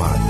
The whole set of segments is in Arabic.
الوعد.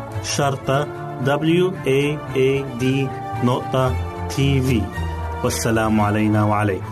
شرطة W A A D نقطة تي في والسلام علينا وعليكم.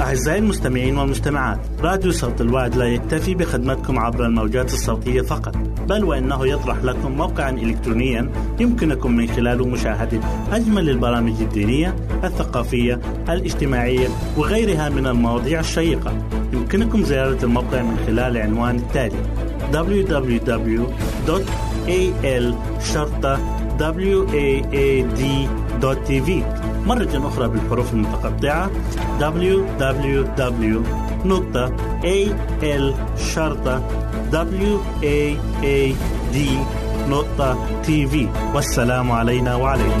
أعزائي المستمعين والمستمعات راديو صوت الوعد لا يكتفي بخدمتكم عبر الموجات الصوتية فقط بل وإنه يطرح لكم موقعا إلكترونيا يمكنكم من خلاله مشاهدة أجمل البرامج الدينية الثقافية الاجتماعية وغيرها من المواضيع الشيقة. يمكنكم زيارة الموقع من خلال العنوان التالي www.al-waad.tv مرة أخرى بالحروف المتقطعة www.al-waad.tv والسلام علينا وعليكم.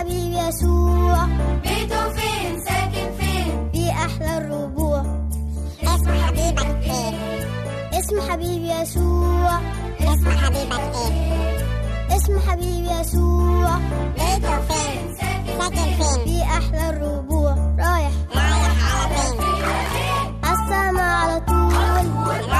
حبيب يسوع. بيته فين؟ ساكن فين؟ في أحلى الربوع. اسم حبيبك إيه؟, إيه؟ اسم حبيب يسوع. اسم حبيبك إيه؟ اسم حبيب يسوع. بيته فين؟ ساكن فين؟ في أحلى الربوع. رايح. رايح على فين؟ على السما على طول.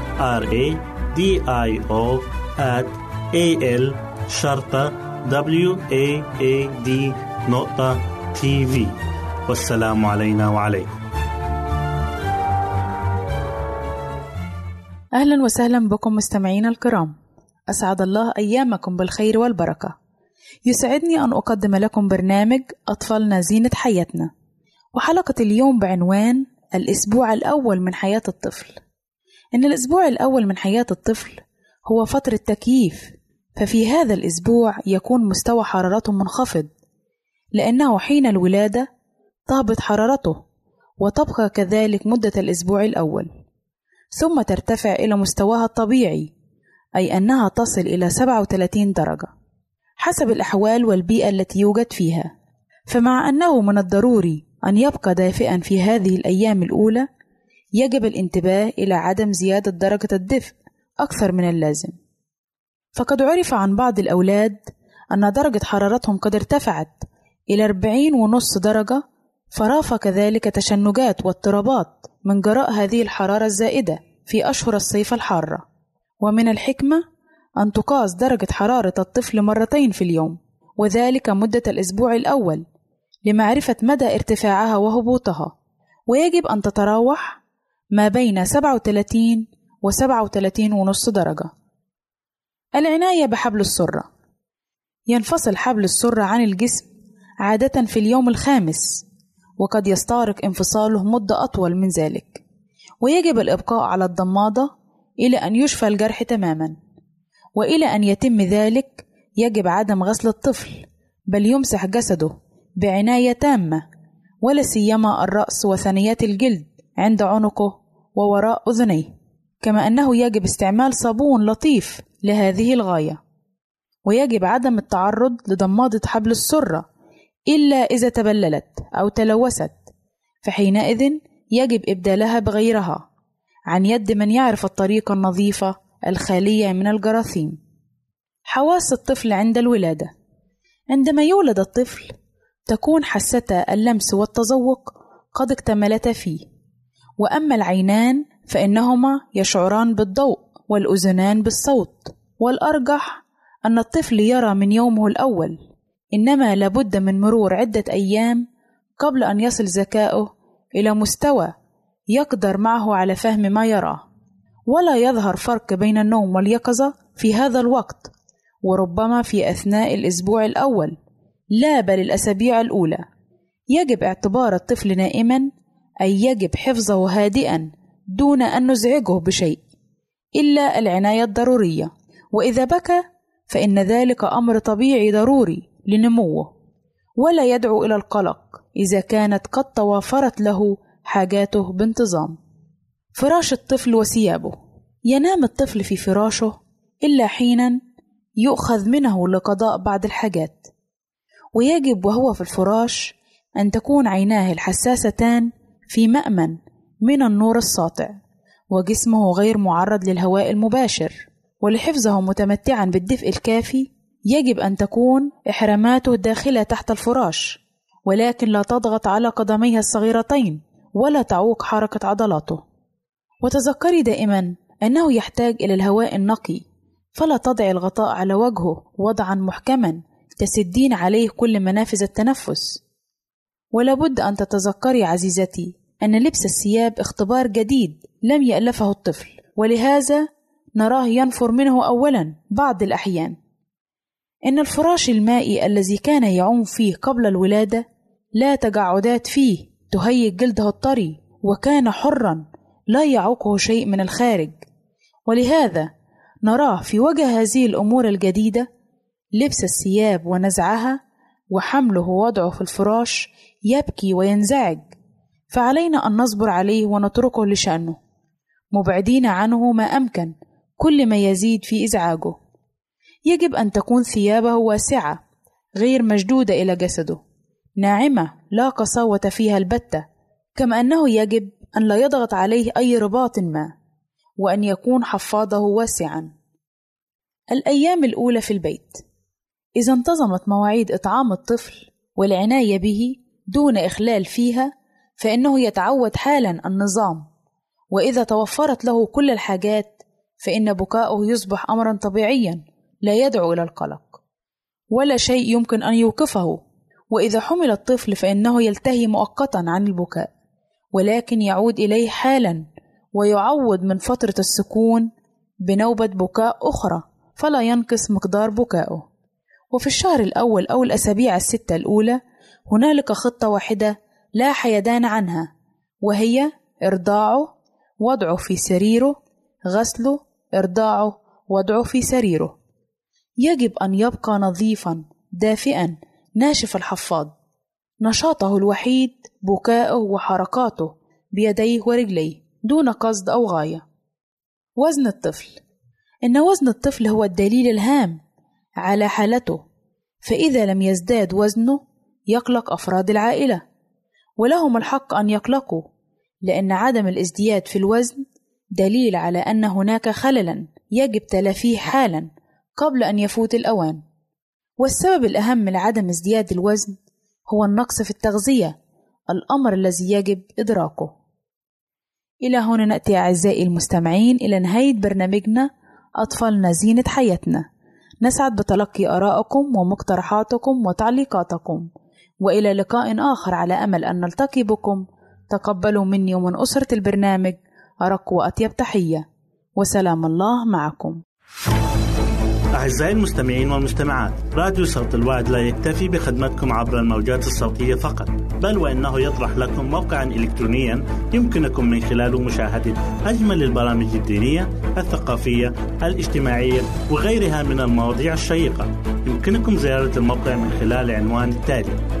R A D I O A L شرطة W A A D نقطة تي في والسلام علينا وعليكم. أهلا وسهلا بكم مستمعينا الكرام. أسعد الله أيامكم بالخير والبركة. يسعدني أن أقدم لكم برنامج أطفالنا زينة حياتنا. وحلقة اليوم بعنوان الأسبوع الأول من حياة الطفل. إن الأسبوع الأول من حياة الطفل هو فترة تكييف ففي هذا الأسبوع يكون مستوى حرارته منخفض لأنه حين الولادة تهبط حرارته وتبقى كذلك مدة الأسبوع الأول ثم ترتفع إلى مستواها الطبيعي أي أنها تصل إلى 37 درجة. حسب الأحوال والبيئة التي يوجد فيها فمع أنه من الضروري أن يبقى دافئا في هذه الأيام الأولى يجب الانتباه إلى عدم زيادة درجة الدفء أكثر من اللازم. فقد عرف عن بعض الأولاد أن درجة حرارتهم قد ارتفعت إلى 40 ونص درجة فرافق كذلك تشنجات واضطرابات من جراء هذه الحرارة الزائدة في أشهر الصيف الحارة. ومن الحكمة أن تقاس درجة حرارة الطفل مرتين في اليوم وذلك مدة الأسبوع الأول لمعرفة مدى ارتفاعها وهبوطها. ويجب أن تتراوح ما بين 37 و 37 ونص درجة. العناية بحبل السرة. ينفصل حبل السرة عن الجسم عادة في اليوم الخامس وقد يستغرق انفصاله مدة أطول من ذلك. ويجب الإبقاء على الضمادة إلى أن يشفى الجرح تماما. وإلى أن يتم ذلك يجب عدم غسل الطفل بل يمسح جسده بعناية تامة ولا سيما الرأس وثنيات الجلد عند عنقه ووراء أذنيه كما أنه يجب استعمال صابون لطيف لهذه الغاية ويجب عدم التعرض لضمادة حبل السرة إلا إذا تبللت أو تلوثت فحينئذ يجب إبدالها بغيرها عن يد من يعرف الطريقة النظيفة الخالية من الجراثيم. حواس الطفل عند الولادة. عندما يولد الطفل تكون حستا اللمس والتذوق قد اكتملتا فيه. وأما العينان فإنهما يشعران بالضوء والأذنان بالصوت والأرجح أن الطفل يرى من يومه الأول إنما لابد من مرور عدة أيام قبل أن يصل ذكاؤه إلى مستوى يقدر معه على فهم ما يراه. ولا يظهر فرق بين النوم واليقظة في هذا الوقت وربما في أثناء الأسبوع الأول لا بل الأسابيع الأولى. يجب اعتبار الطفل نائما أي يجب حفظه هادئا دون أن نزعجه بشيء إلا العناية الضرورية. وإذا بكى فإن ذلك أمر طبيعي ضروري لنموه. ولا يدعو إلى القلق إذا كانت قد توافرت له حاجاته بانتظام. فراش الطفل وثيابه. ينام الطفل في فراشه إلا حينا يؤخذ منه لقضاء بعض الحاجات. ويجب وهو في الفراش أن تكون عيناه الحساستان في مأمن من النور الساطع وجسمه غير معرض للهواء المباشر ولحفظه متمتعا بالدفء الكافي يجب أن تكون إحراماته داخلة تحت الفراش ولكن لا تضغط على قدميها الصغيرتين ولا تعوق حركة عضلاته. وتذكري دائما أنه يحتاج إلى الهواء النقي فلا تضعي الغطاء على وجهه وضعا محكما تسدين عليه كل منافذ التنفس. ولابد أن تتذكري عزيزتي أن لبس الثياب اختبار جديد لم يألفه الطفل ولهذا نراه ينفر منه أولا بعض الأحيان. إن الفراش المائي الذي كان يعوم فيه قبل الولادة لا تجعدات فيه تهيج جلده الطري وكان حرا لا يعوقه شيء من الخارج. ولهذا نراه في وجه هذه الأمور الجديدة لبس الثياب ونزعها وحمله ووضعه في الفراش يبكي وينزعج. فعلينا أن نصبر عليه ونتركه لشأنه. مبعدين عنه ما أمكن كل ما يزيد في إزعاجه. يجب أن تكون ثيابه واسعة غير مشدودة إلى جسده. ناعمة لا قساوة فيها البتة كما أنه يجب أن لا يضغط عليه أي رباط ما وأن يكون حفاضه واسعا. الأيام الأولى في البيت. إذا انتظمت مواعيد إطعام الطفل والعناية به دون إخلال فيها فإنه يتعود حالا النظام. وإذا توفرت له كل الحاجات فإن بكاؤه يصبح أمرا طبيعيا لا يدعو إلى القلق ولا شيء يمكن أن يوقفه. وإذا حمل الطفل فإنه يلتهي مؤقتا عن البكاء ولكن يعود إليه حالا ويعوض من فترة السكون بنوبة بكاء أخرى فلا ينقص مقدار بكائه وفي الشهر الأول أو الأسابيع الستة الأولى هنالك خطة واحدة لا حيدان عنها وهي إرضاعه وضعه في سريره غسله إرضاعه وضعه في سريره. يجب أن يبقى نظيفا دافئا ناشف الحفاض. نشاطه الوحيد بكاؤه وحركاته بيديه ورجليه دون قصد أو غاية. وزن الطفل. إن وزن الطفل هو الدليل الهام على حالته فإذا لم يزداد وزنه يقلق أفراد العائلة. ولهم الحق أن يقلقوا لأن عدم الازدياد في الوزن دليل على أن هناك خللا يجب تلافيه حالا قبل أن يفوت الأوان. والسبب الأهم لعدم ازدياد الوزن هو النقص في التغذية الأمر الذي يجب إدراكه. إلى هنا نأتي أعزائي المستمعين إلى نهاية برنامجنا أطفالنا زينة حياتنا. نسعد بتلقي آرائكم ومقترحاتكم وتعليقاتكم. وإلى لقاء آخر على أمل أن نلتقي بكم تقبلوا مني ومن أسرة البرنامج أرق وأطيب تحية. وسلام الله معكم. أعزائي المستمعين والمستمعات راديو صوت الوعد لا يكتفي بخدمتكم عبر الموجات الصوتية فقط بل وإنه يطرح لكم موقعا إلكترونيا يمكنكم من خلاله مشاهدة أجمل البرامج الدينية الثقافية الاجتماعية وغيرها من المواضيع الشيقة. يمكنكم زيارة الموقع من خلال العنوان التالي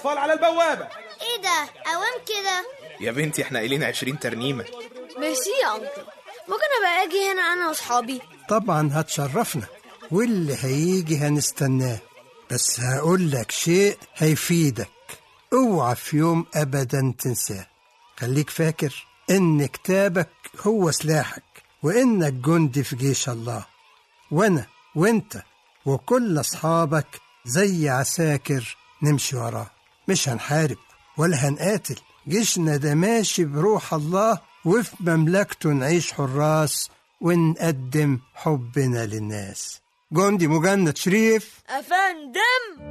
الأطفال على البوابة. إيه ده؟ أوام كده. يا بنتي إحنا قايلين 20 ترنيمة. ميرسي يا أنكل. ممكن أبقى أجي هنا أنا وأصحابي؟ طبعا هتشرفنا. واللي هيجي هنستناه. بس هقول لك شيء هيفيدك. أوعى في يوم ابدا تنساه. خليك فاكر إن كتابك هو سلاحك وإنك جندي في جيش الله. وأنا وأنت وكل أصحابك زي عساكر نمشي وراه. مش هنحارب ولا هنقاتل. جيشنا ده ماشي بروح الله وفي مملكته نعيش حراس ونقدم حبنا للناس. جندي مجند شريف. أفندم!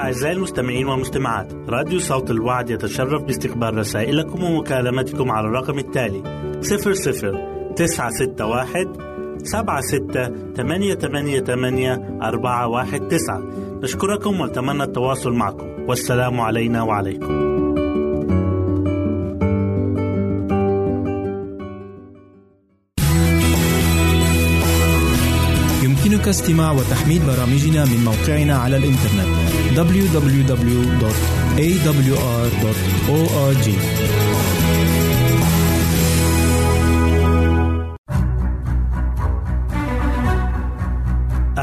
أعزائي المستمعين والمستمعات راديو صوت الوعد يتشرف باستقبال رسائلكم ومكالمتكم على الرقم التالي 00 961 76 888 419 نشكركم ونتمنى التواصل معكم. والسلام علينا وعليكم. يمكنك استماع وتحميل برامجنا من موقعنا على الإنترنت www.awr.org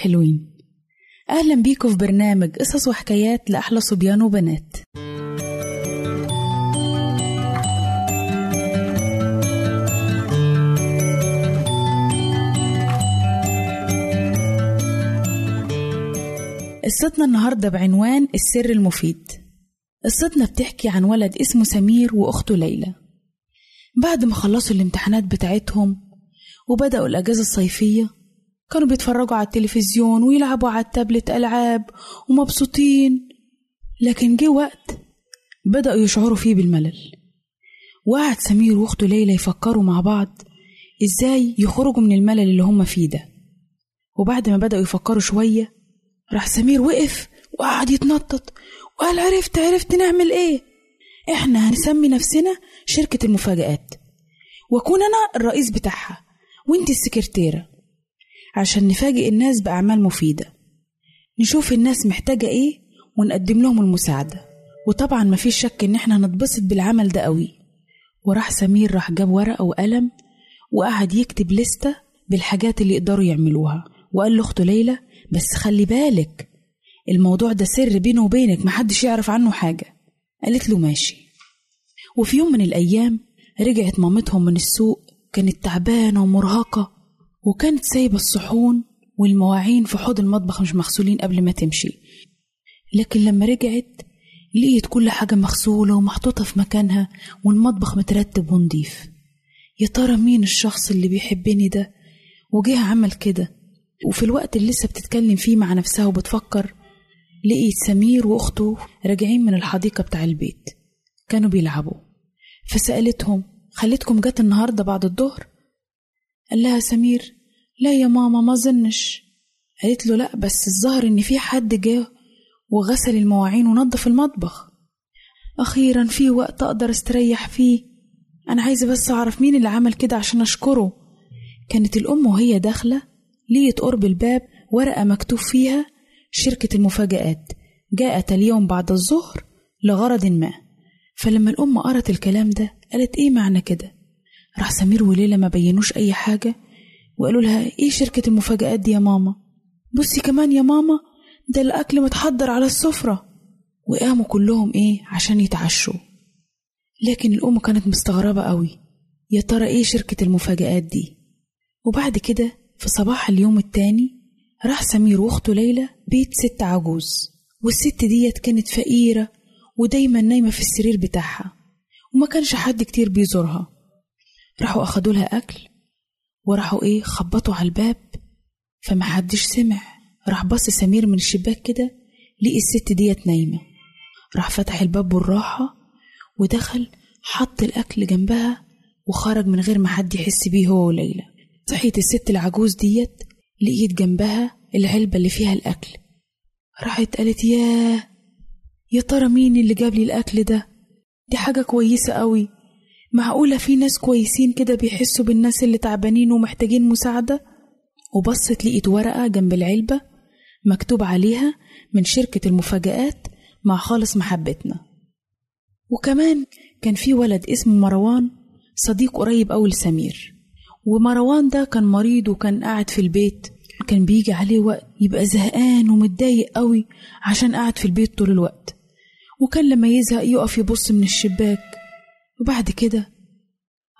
الحلوين أهلا بيكم في برنامج قصص وحكايات لأحلى صبيان وبنات. قصتنا النهاردة بعنوان السر المفيد. قصتنا بتحكي عن ولد اسمه سمير وأخته ليلى. بعد ما خلصوا الامتحانات بتاعتهم وبدأوا الأجازة الصيفية كانوا بيتفرجوا على التلفزيون ويلعبوا على التابلت ألعاب ومبسوطين. لكن جه وقت بدأوا يشعروا فيه بالملل. وقعد سمير وأخته ليلى يفكروا مع بعض إزاي يخرجوا من الملل اللي هم فيه ده. وبعد ما بدأوا يفكروا شوية راح سمير وقف وقعد يتنطط وقال عرفت عرفت نعمل إيه؟ إحنا هنسمي نفسنا شركة المفاجآت. وأكون أنا الرئيس بتاعها وأنت السكرتيرة. عشان نفاجئ الناس بأعمال مفيدة. نشوف الناس محتاجة إيه ونقدم لهم المساعدة. وطبعا مفيش شك إن إحنا هنتبسط بالعمل ده قوي. وراح سمير راح جاب ورقة وقلم وقعد يكتب لستة بالحاجات اللي يقدروا يعملوها. وقال لأخته ليلى بس خلي بالك الموضوع ده سر بينه وبينك محدش يعرف عنه حاجة. قالت له ماشي. وفي يوم من الأيام رجعت مامتهم من السوق كانت تعبانة ومرهقة. وكانت سايبة الصحون والمواعين في حوض المطبخ مش مغسولين قبل ما تمشي. لكن لما رجعت لقيت كل حاجة مغسولة ومحطوطة في مكانها والمطبخ مترتب ونضيف. يا ترى مين الشخص اللي بيحبني ده؟ وجه عمل كده. وفي الوقت اللي لسه بتتكلم فيه مع نفسها وبتفكر لقيت سمير وأخته راجعين من الحديقة بتاع البيت. كانوا بيلعبوا. فسألتهم خليتكم جت النهاردة بعد الظهر؟ قال لها سمير لا يا ماما ما ظنش. قالت له لا بس الظاهر إن في حد جه وغسل المواعين ونظف المطبخ. أخيرا في وقت أقدر استريح فيه. أنا عايزة بس أعرف مين اللي عمل كده عشان أشكره. كانت الأم وهي داخلة لقيت قرب الباب ورقة مكتوب فيها شركة المفاجآت. جاءت اليوم بعد الظهر لغرض ما. فلما الأم قرت الكلام ده قالت إيه معنى كده؟ راح سمير وليلى ما بينوش أي حاجة وقالوا لها إيه شركة المفاجآت دي يا ماما؟ بصي كمان يا ماما ده الأكل متحضر على السفرة. وقاموا كلهم إيه عشان يتعشوا. لكن الأم كانت مستغربة قوي يا ترى إيه شركة المفاجآت دي؟ وبعد كده في صباح اليوم التاني راح سمير وأخته ليلى بيت ست عجوز والست ديت كانت فقيرة ودايما نايمة في السرير بتاعها وما كانش حد كتير بيزورها. راحوا أخدوا لها أكل وراحوا إيه خبطوا على الباب فمحدش سمع. راح بص سمير من الشباك كده لقي الست ديت نايمة. راح فتح الباب بالراحة ودخل حط الأكل جنبها وخرج من غير ما حد يحس بيه هو وليلى. صحيت الست العجوز ديت لقيت جنبها العلبة اللي فيها الأكل. راحت قالت ياه! يا ترى مين اللي جاب لي الأكل ده؟ دي حاجة كويسة قوي معقولة في ناس كويسين كده بيحسوا بالناس اللي تعبانين ومحتاجين مساعدة؟ وبصت لقيت ورقة جنب العلبة مكتوب عليها من شركة المفاجآت مع خالص محبتنا. وكمان كان في ولد اسمه مروان صديق قريب أوي لسمير. ومروان ده كان مريض وكان قاعد في البيت. كان بيجي عليه وقت يبقى زهقان ومتضايق قوي عشان قاعد في البيت طول الوقت. وكان لما يزهق يقف يبص من الشباك. وبعد كده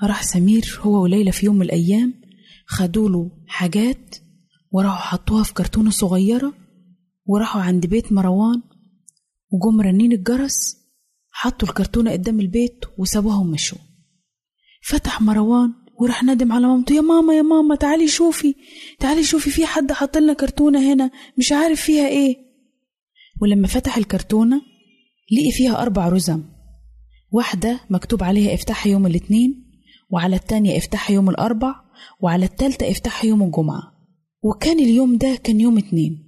راح سمير هو وليلى في يوم من الأيام خدوله حاجات وراحوا حطوها في كرتونة صغيرة وراحوا عند بيت مروان وجم رنين الجرس حطوا الكرتونة قدام البيت وسابوها ومشوا فتح مروان وراح ندم على مامته يا ماما يا ماما تعالي شوفي تعالي شوفي في حد حط لنا كرتونة هنا مش عارف فيها إيه. ولما فتح الكرتونة لقي فيها أربع رزم. واحدة مكتوب عليها افتحها يوم الاثنين وعلى التانية افتحها يوم الأربع وعلى التالتة افتحها يوم الجمعة. وكان اليوم ده كان يوم اتنين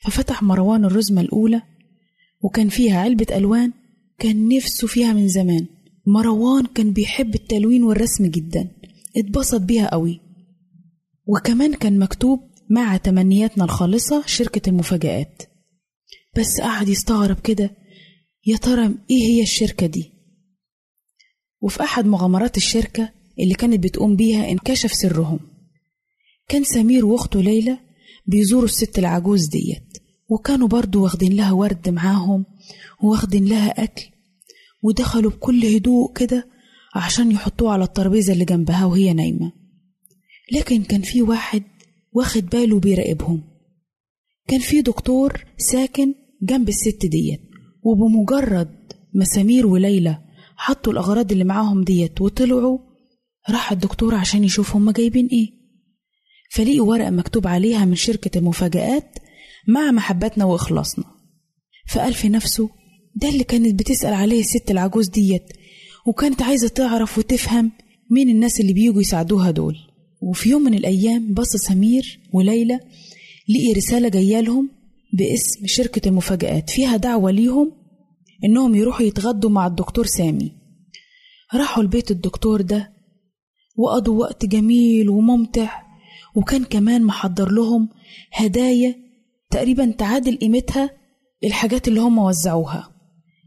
ففتح مروان الرزمة الأولى وكان فيها علبة ألوان كان نفسه فيها من زمان. مروان كان بيحب التلوين والرسم جدا اتبسط بيها قوي. وكمان كان مكتوب مع تمنياتنا الخالصة شركة المفاجآت. بس قعد يستغرب كده يا ترى إيه هي الشركة دي؟ وفي أحد مغامرات الشركة اللي كانت بتقوم بيها انكشف سرهم. كان سمير وأخته ليلى بيزوروا الست العجوز ديت وكانوا برضو واخدين لها ورد معاهم واخدين لها أكل ودخلوا بكل هدوء كده عشان يحطوه على الترابيزة اللي جنبها وهي نايمة. لكن كان في واحد واخد باله بيراقبهم كان في دكتور ساكن جنب الست ديت وبمجرد ما سمير وليلى حطوا الأغراض اللي معاهم ديت وطلعوا. راح الدكتور عشان يشوف هما جايبين إيه. فلقي ورقة مكتوب عليها من شركة المفاجآت مع محبتنا وإخلاصنا. فقال في نفسه ده اللي كانت بتسأل عليه الست العجوز ديت وكانت عايزة تعرف وتفهم مين الناس اللي بيجوا يساعدوها دول. وفي يوم من الأيام بص سمير وليلى لقي رسالة جاية لهم باسم شركة المفاجآت فيها دعوة ليهم إنهم يروحوا يتغدوا مع الدكتور سامي. راحوا لبيت الدكتور ده وقضوا وقت جميل وممتع وكان كمان محضر لهم هدايا تقريبا تعادل قيمتها الحاجات اللي هم وزعوها.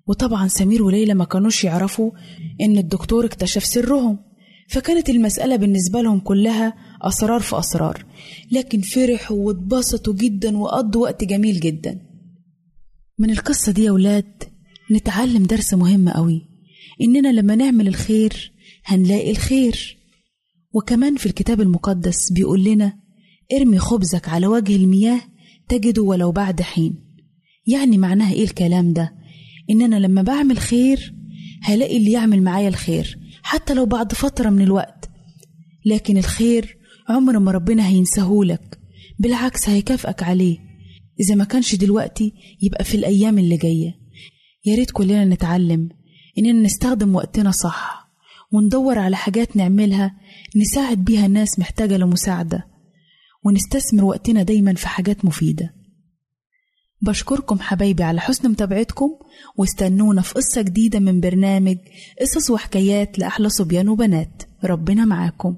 وطبعا سمير وليلى ما كانوش يعرفوا إن الدكتور اكتشف سرهم فكانت المسألة بالنسبة لهم كلها أسرار في أسرار لكن فرحوا واتبسطوا جدا وقضوا وقت جميل جدا. من القصة دي يا ولاد نتعلم درس مهم قوي. إننا لما نعمل الخير هنلاقي الخير. وكمان في الكتاب المقدس بيقول لنا ارمي خبزك على وجه المياه تجده ولو بعد حين. يعني معناها إيه الكلام ده؟ ان أنا لما بعمل خير هلاقي اللي يعمل معايا الخير حتى لو بعد فترة من الوقت. لكن الخير عمر ما ربنا هينساهولك بالعكس هيكافئك عليه. إذا ما كانش دلوقتي يبقى في الأيام اللي جاية. يا ريت كلنا نتعلم إننا نستخدم وقتنا صح وندور على حاجات نعملها نساعد بيها الناس محتاجة لمساعدة ونستثمر وقتنا دايما في حاجات مفيدة. بشكركم حبايبي على حسن متابعتكم واستنونا في قصة جديدة من برنامج قصص وحكايات لأحلى صبيان وبنات. ربنا معاكم.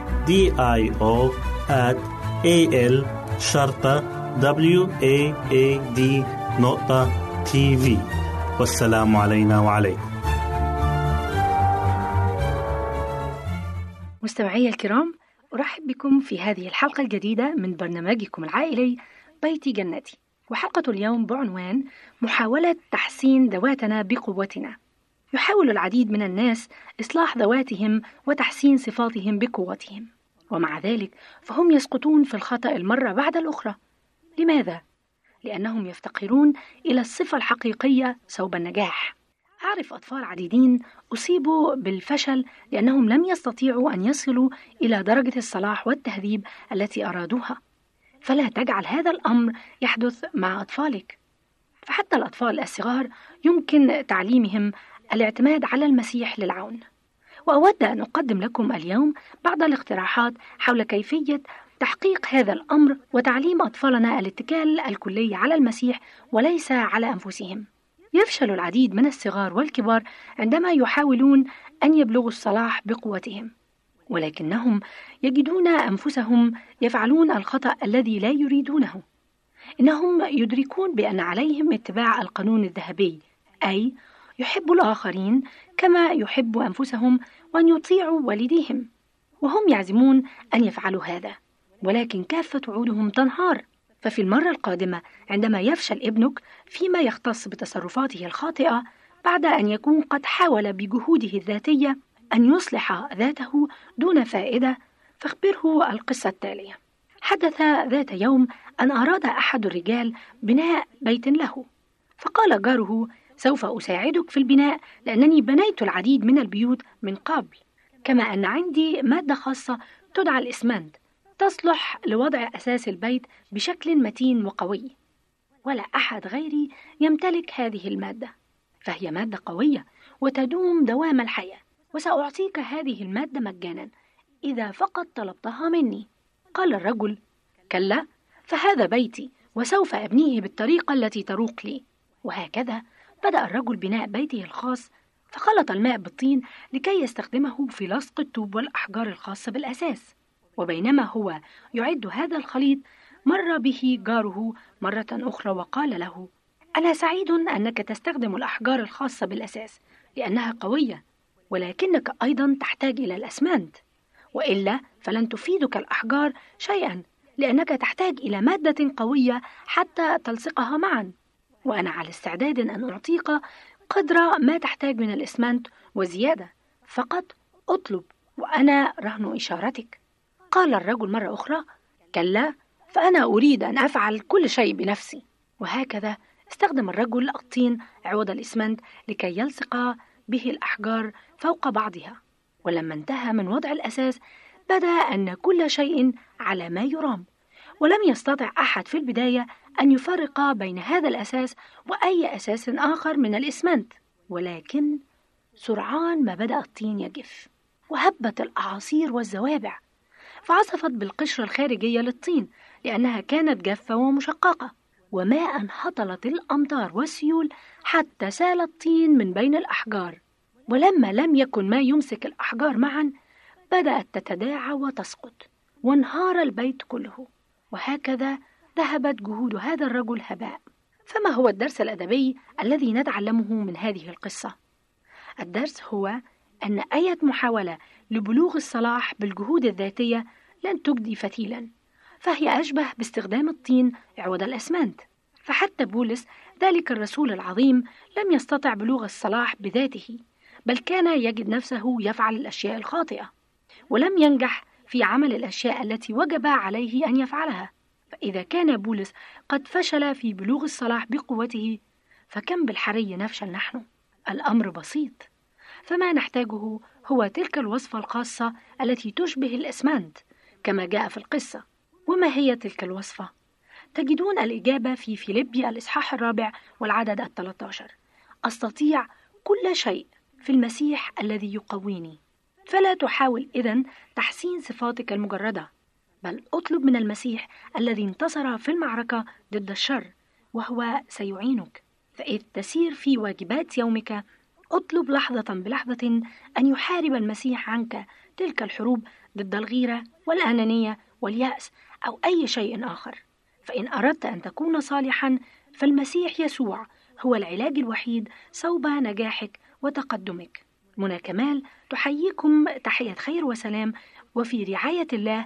D I O at A L شرطة W A A D نقطة تي في والسلام علينا وعليكم. مستمعي الكرام أرحب بكم في هذه الحلقة الجديدة من برنامجكم العائلي بيتي جنتي. وحلقة اليوم بعنوان محاولة تحسين ذواتنا بقوتنا. يحاول العديد من الناس إصلاح ذواتهم وتحسين صفاتهم بقوتهم. ومع ذلك فهم يسقطون في الخطأ المرة بعد الأخرى. لماذا؟ لأنهم يفتقرون إلى الصفة الحقيقية صوب النجاح. أعرف أطفال عديدين أصيبوا بالفشل لأنهم لم يستطيعوا أن يصلوا إلى درجة الصلاح والتهذيب التي أرادوها. فلا تجعل هذا الأمر يحدث مع أطفالك. فحتى الأطفال الصغار يمكن تعليمهم الاعتماد على المسيح للعون وأود أن أقدم لكم اليوم بعض الاقتراحات حول كيفية تحقيق هذا الأمر وتعليم أطفالنا الاتكال الكلي على المسيح وليس على أنفسهم. يفشل العديد من الصغار والكبار عندما يحاولون أن يبلغوا الصلاح بقوتهم، ولكنهم يجدون أنفسهم يفعلون الخطأ الذي لا يريدونه. إنهم يدركون بأن عليهم اتباع القانون الذهبي، أي يحب الآخرين كما يحب أنفسهم وأن يطيعوا والديهم، وهم يعزمون أن يفعلوا هذا. ولكن كافة وعودهم تنهار ففي المرة القادمة عندما يفشل ابنك فيما يختص بتصرفاته الخاطئة بعد أن يكون قد حاول بجهوده الذاتية أن يصلح ذاته دون فائدة فاخبره القصة التالية حدث ذات يوم أن أراد أحد الرجال بناء بيت له فقال جاره سوف أساعدك في البناء لأنني بنيت العديد من البيوت من قبل. كما أن عندي مادة خاصة تدعى الإسمنت تصلح لوضع أساس البيت بشكل متين وقوي. ولا أحد غيري يمتلك هذه المادة. فهي مادة قوية وتدوم دوام الحياة. وسأعطيك هذه المادة مجانا إذا فقط طلبتها مني. قال الرجل كلا فهذا بيتي وسوف أبنيه بالطريقة التي تروق لي. وهكذا بدأ الرجل بناء بيته الخاص فخلط الماء بالطين لكي يستخدمه في لصق الطوب والأحجار الخاصة بالأساس. وبينما هو يعد هذا الخليط مر به جاره مرة أخرى وقال له: أنا سعيد أنك تستخدم الأحجار الخاصة بالأساس لأنها قوية، ولكنك أيضا تحتاج إلى الأسمنت، وإلا فلن تفيدك الأحجار شيئا لأنك تحتاج إلى مادة قوية حتى تلصقها معا، وأنا على استعداد أن أعطيك قدر ما تحتاج من الإسمنت وزيادة، فقط أطلب وأنا رهن إشارتك. قال الرجل مرة أخرى: كلا، فأنا أريد أن أفعل كل شيء بنفسي. وهكذا استخدم الرجل الطين عوض الإسمنت لكي يلصق به الأحجار فوق بعضها. ولما انتهى من وضع الأساس، بدأ أن كل شيء على ما يرام. ولم يستطع أحد في البداية أن يفرق بين هذا الأساس وأي أساس آخر من الإسمنت، ولكن سرعان ما بدأ الطين يجف، وهبت الأعاصير والزوابع، فعصفت بالقشرة الخارجية للطين لأنها كانت جافة ومشققة وماء هطلت الأمطار والسيول حتى سال الطين من بين الأحجار. ولما لم يكن ما يمسك الأحجار معا بدأت تتداعى وتسقط وانهار البيت كله. وهكذا ذهبت جهود هذا الرجل هباء. فما هو الدرس الأدبي الذي نتعلمه من هذه القصة؟ الدرس هو أن أي محاولة لبلوغ الصلاح بالجهود الذاتية لن تجدي فتيلا فهي أشبه باستخدام الطين عوض الأسمنت. فحتى بولس ذلك الرسول العظيم لم يستطع بلوغ الصلاح بذاته بل كان يجد نفسه يفعل الأشياء الخاطئة ولم ينجح في عمل الأشياء التي وجب عليه أن يفعلها. فإذا كان بولس قد فشل في بلوغ الصلاح بقوته فكم بالحري نفشل نحن؟ الأمر بسيط. فما نحتاجه هو تلك الوصفة الخاصة التي تشبه الإسمنت كما جاء في القصة. وما هي تلك الوصفة؟ تجدون الإجابة في فيليبي الإصحاح الرابع والعدد الثلاثة عشر أستطيع كل شيء في المسيح الذي يقويني. فلا تحاول إذن تحسين صفاتك المجردة. بل أطلب من المسيح الذي انتصر في المعركة ضد الشر وهو سيعينك. فإذ تسير في واجبات يومك أطلب لحظة بلحظة أن يحارب المسيح عنك تلك الحروب ضد الغيرة والأنانية واليأس أو أي شيء آخر. فإن أردت أن تكون صالحا فالمسيح يسوع هو العلاج الوحيد صوب نجاحك وتقدمك. منى كمال تحييكم تحية خير وسلام وفي رعاية الله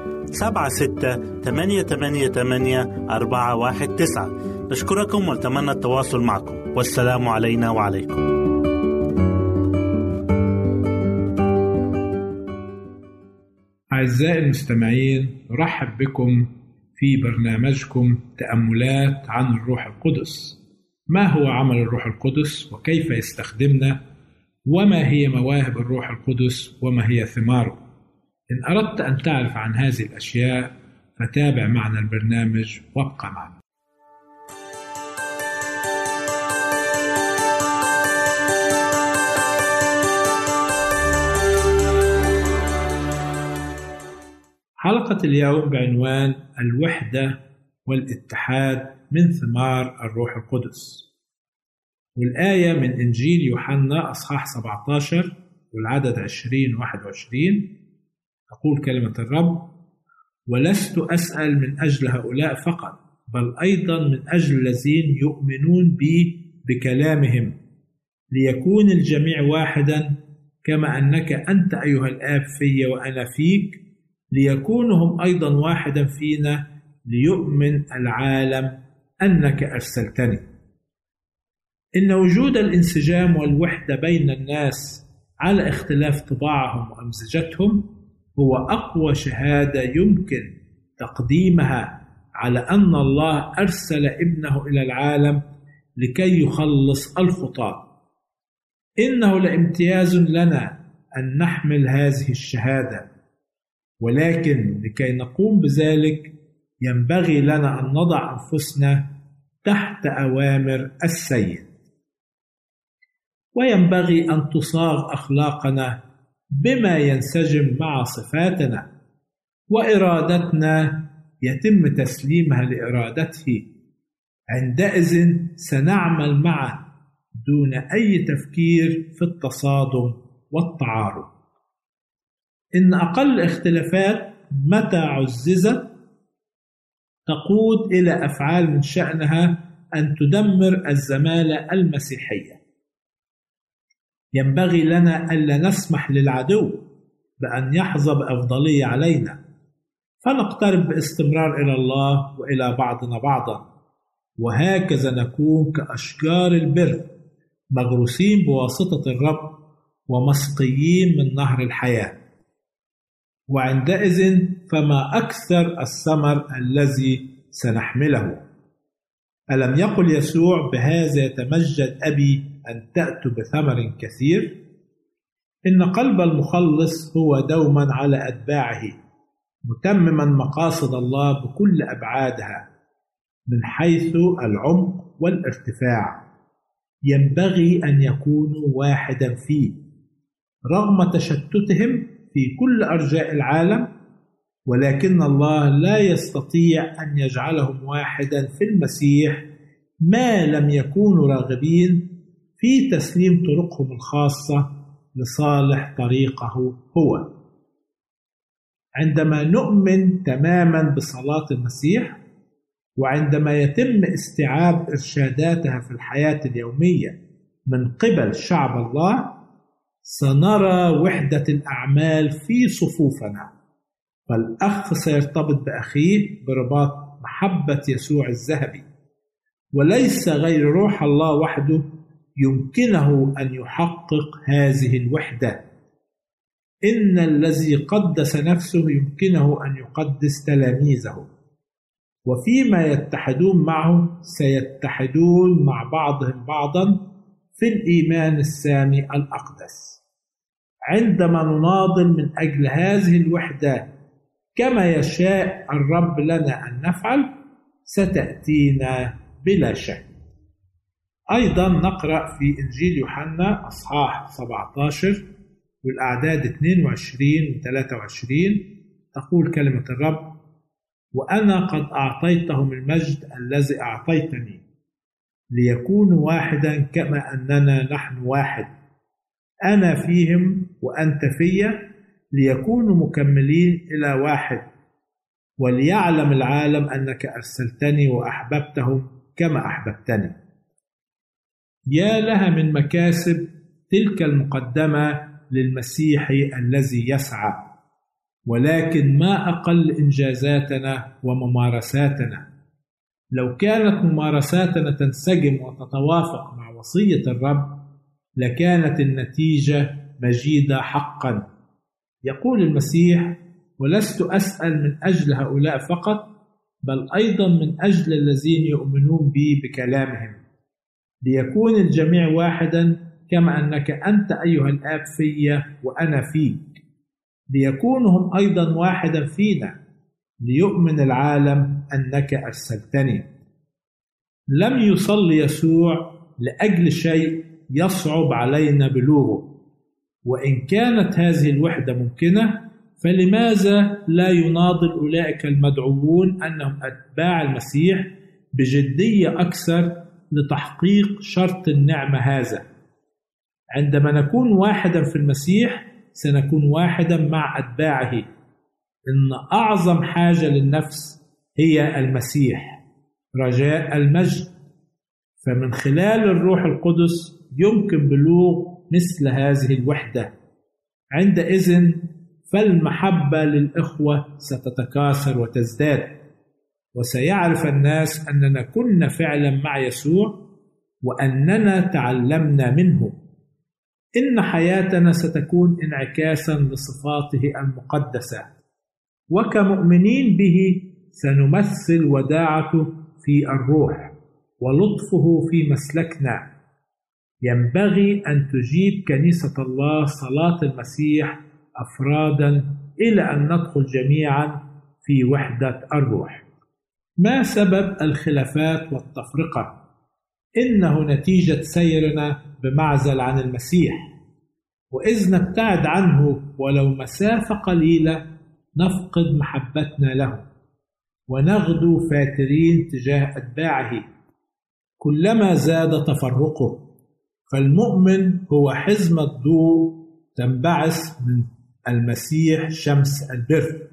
961 76 ثمانية ثمانية ثمانية أربعة واحد تسعة. نشكركم ونتمنى التواصل معكم. والسلام علينا وعليكم. أعزائي المستمعين نرحب بكم في برنامجكم تأملات عن الروح القدس. ما هو عمل الروح القدس وكيف يستخدمنا؟ وما هي مواهب الروح القدس؟ وما هي ثماره؟ إن أردت أن تعرف عن هذه الأشياء فتابع معنا البرنامج وابقى معنا. حلقة اليوم بعنوان الوحدة والاتحاد من ثمار الروح القدس. والآية من إنجيل يوحنا أصحاح 17 والعدد 20 21 تقول كلمة الرب ولست أسأل من أجل هؤلاء فقط بل أيضا من أجل الذين يؤمنون بي بكلامهم ليكون الجميع واحدا كما أنك أنت أيها الآب في وأنا فيك ليكونوا هم أيضا واحدا فينا ليؤمن العالم أنك أرسلتني. إن وجود الانسجام والوحدة بين الناس على اختلاف طباعهم وأمزجتهم هو أقوى شهادة يمكن تقديمها على أن الله أرسل ابنه إلى العالم لكي يخلص الخطاة إنه لامتياز لنا أن نحمل هذه الشهادة ولكن لكي نقوم بذلك ينبغي لنا أن نضع أنفسنا تحت أوامر السيد. وينبغي أن تصاغ أخلاقنا بما ينسجم مع صفاتنا. وإرادتنا يتم تسليمها لإرادته. عندئذ سنعمل معا دون أي تفكير في التصادم والتعارض. إن أقل اختلافات متى عززت؟ تقود إلى أفعال من شأنها أن تدمر الزمالة المسيحية. ينبغي لنا ألا نسمح للعدو بأن يحظى بأفضلية علينا، فنقترب باستمرار إلى الله وإلى بعضنا بعضا، وهكذا نكون كأشجار البر مغروسين بواسطة الرب ومسقيين من نهر الحياة. وعندئذ فما أكثر الثمر الذي سنحمله. ألم يقل يسوع بهذا يتمجد أبي أن تأتوا بثمر كثير إن قلب المخلص هو دوما على أتباعه متمما مقاصد الله بكل أبعادها من حيث العمق والارتفاع. ينبغي أن يكونوا واحدا فيه رغم تشتتهم في كل أرجاء العالم ولكن الله لا يستطيع أن يجعلهم واحدا في المسيح ما لم يكونوا راغبين في تسليم طرقهم الخاصة لصالح طريقه هو. عندما نؤمن تماما بصلاة المسيح وعندما يتم استيعاب إرشاداتها في الحياة اليومية من قبل شعب الله سنرى وحدة الأعمال في صفوفنا فالأخ سيرتبط بأخيه برباط محبة يسوع الذهبي وليس غير روح الله وحده يمكنه أن يحقق هذه الوحدة. إن الذي قدس نفسه يمكنه أن يقدس تلاميذه. وفيما يتحدون معه سيتحدون مع بعضهم بعضا في الإيمان السامي الأقدس. عندما نناضل من أجل هذه الوحدة كما يشاء الرب لنا أن نفعل ستأتينا بلا شك. أيضا نقرأ في إنجيل يوحنا أصحاح 17 والأعداد 22 و 23 تقول كلمة الرب وأنا قد أعطيتهم المجد الذي أعطيتني ليكونوا واحدا كما أننا نحن واحد. أنا فيهم وأنت فيا ليكونوا مكملين إلى واحد. وليعلم العالم أنك أرسلتني وأحببتهم كما أحببتني. يا لها من مكاسب تلك المقدمة للمسيح الذي يسعى. ولكن ما أقل إنجازاتنا وممارساتنا. لو كانت ممارساتنا تنسجم وتتوافق مع وصية الرب لكانت النتيجة مجيدة حقا. يقول المسيح ولست أسأل من أجل هؤلاء فقط بل أيضا من أجل الذين يؤمنون بي بكلامهم. ليكون الجميع واحدا كما أنك أنت أيها الآب في وأنا فيك ليكونوا هم أيضا واحدا فينا. ليؤمن العالم أنك أرسلتني. لم يصل يسوع لأجل شيء يصعب علينا بلوغه. وإن كانت هذه الوحدة ممكنة فلماذا لا يناضل أولئك المدعوون أنهم أتباع المسيح بجدية أكثر لتحقيق شرط النعمة هذا. عندما نكون واحدا في المسيح سنكون واحدا مع أتباعه. إن أعظم حاجة للنفس هي المسيح رجاء المجد. فمن خلال الروح القدس يمكن بلوغ مثل هذه الوحدة. عندئذ فالمحبة للإخوة ستتكاثر وتزداد. وسيعرف الناس أننا كنا فعلا مع يسوع وأننا تعلمنا منه. إن حياتنا ستكون انعكاسا لصفاته المقدسة. وكمؤمنين به سنمثل وداعته في الروح ولطفه في مسلكنا. ينبغي أن تجيب كنيسة الله صلاة المسيح أفرادا إلى أن ندخل جميعا في وحدة الروح. ما سبب الخلافات والتفرقة؟ إنه نتيجة سيرنا بمعزل عن المسيح. وإذ نبتعد عنه ولو مسافة قليلة نفقد محبتنا له. ونغدو فاترين تجاه أتباعه. كلما زاد تفرقه. فالمؤمن هو حزمة ضوء تنبعث من المسيح شمس البر.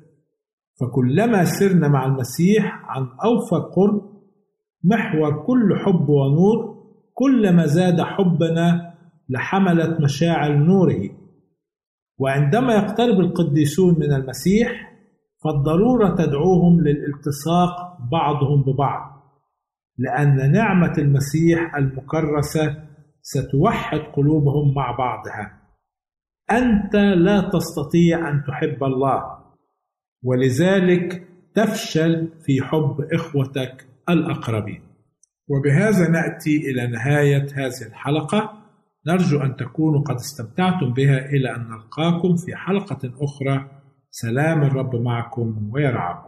فكلما سرنا مع المسيح عن أوفى قرب محور كل حب ونور كلما زاد حبنا لحملة مشاعر نوره. وعندما يقترب القديسون من المسيح فالضرورة تدعوهم للالتصاق بعضهم ببعض لأن نعمة المسيح المكرسة ستوحد قلوبهم مع بعضها. أنت لا تستطيع أن تحب الله. ولذلك تفشل في حب إخوتك الأقربين. وبهذا نأتي إلى نهاية هذه الحلقة. نرجو أن تكونوا قد استمتعتم بها إلى أن نلقاكم في حلقة أخرى. سلام الرب معكم ويرعاكم.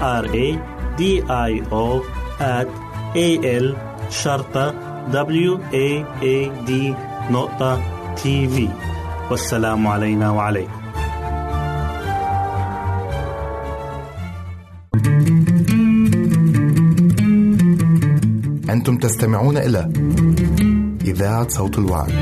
R A D I O at A L شرطة W A A D نقطة تي في والسلام علينا وعليكم أنتم تستمعون إلى إذاعة صوت الوعد.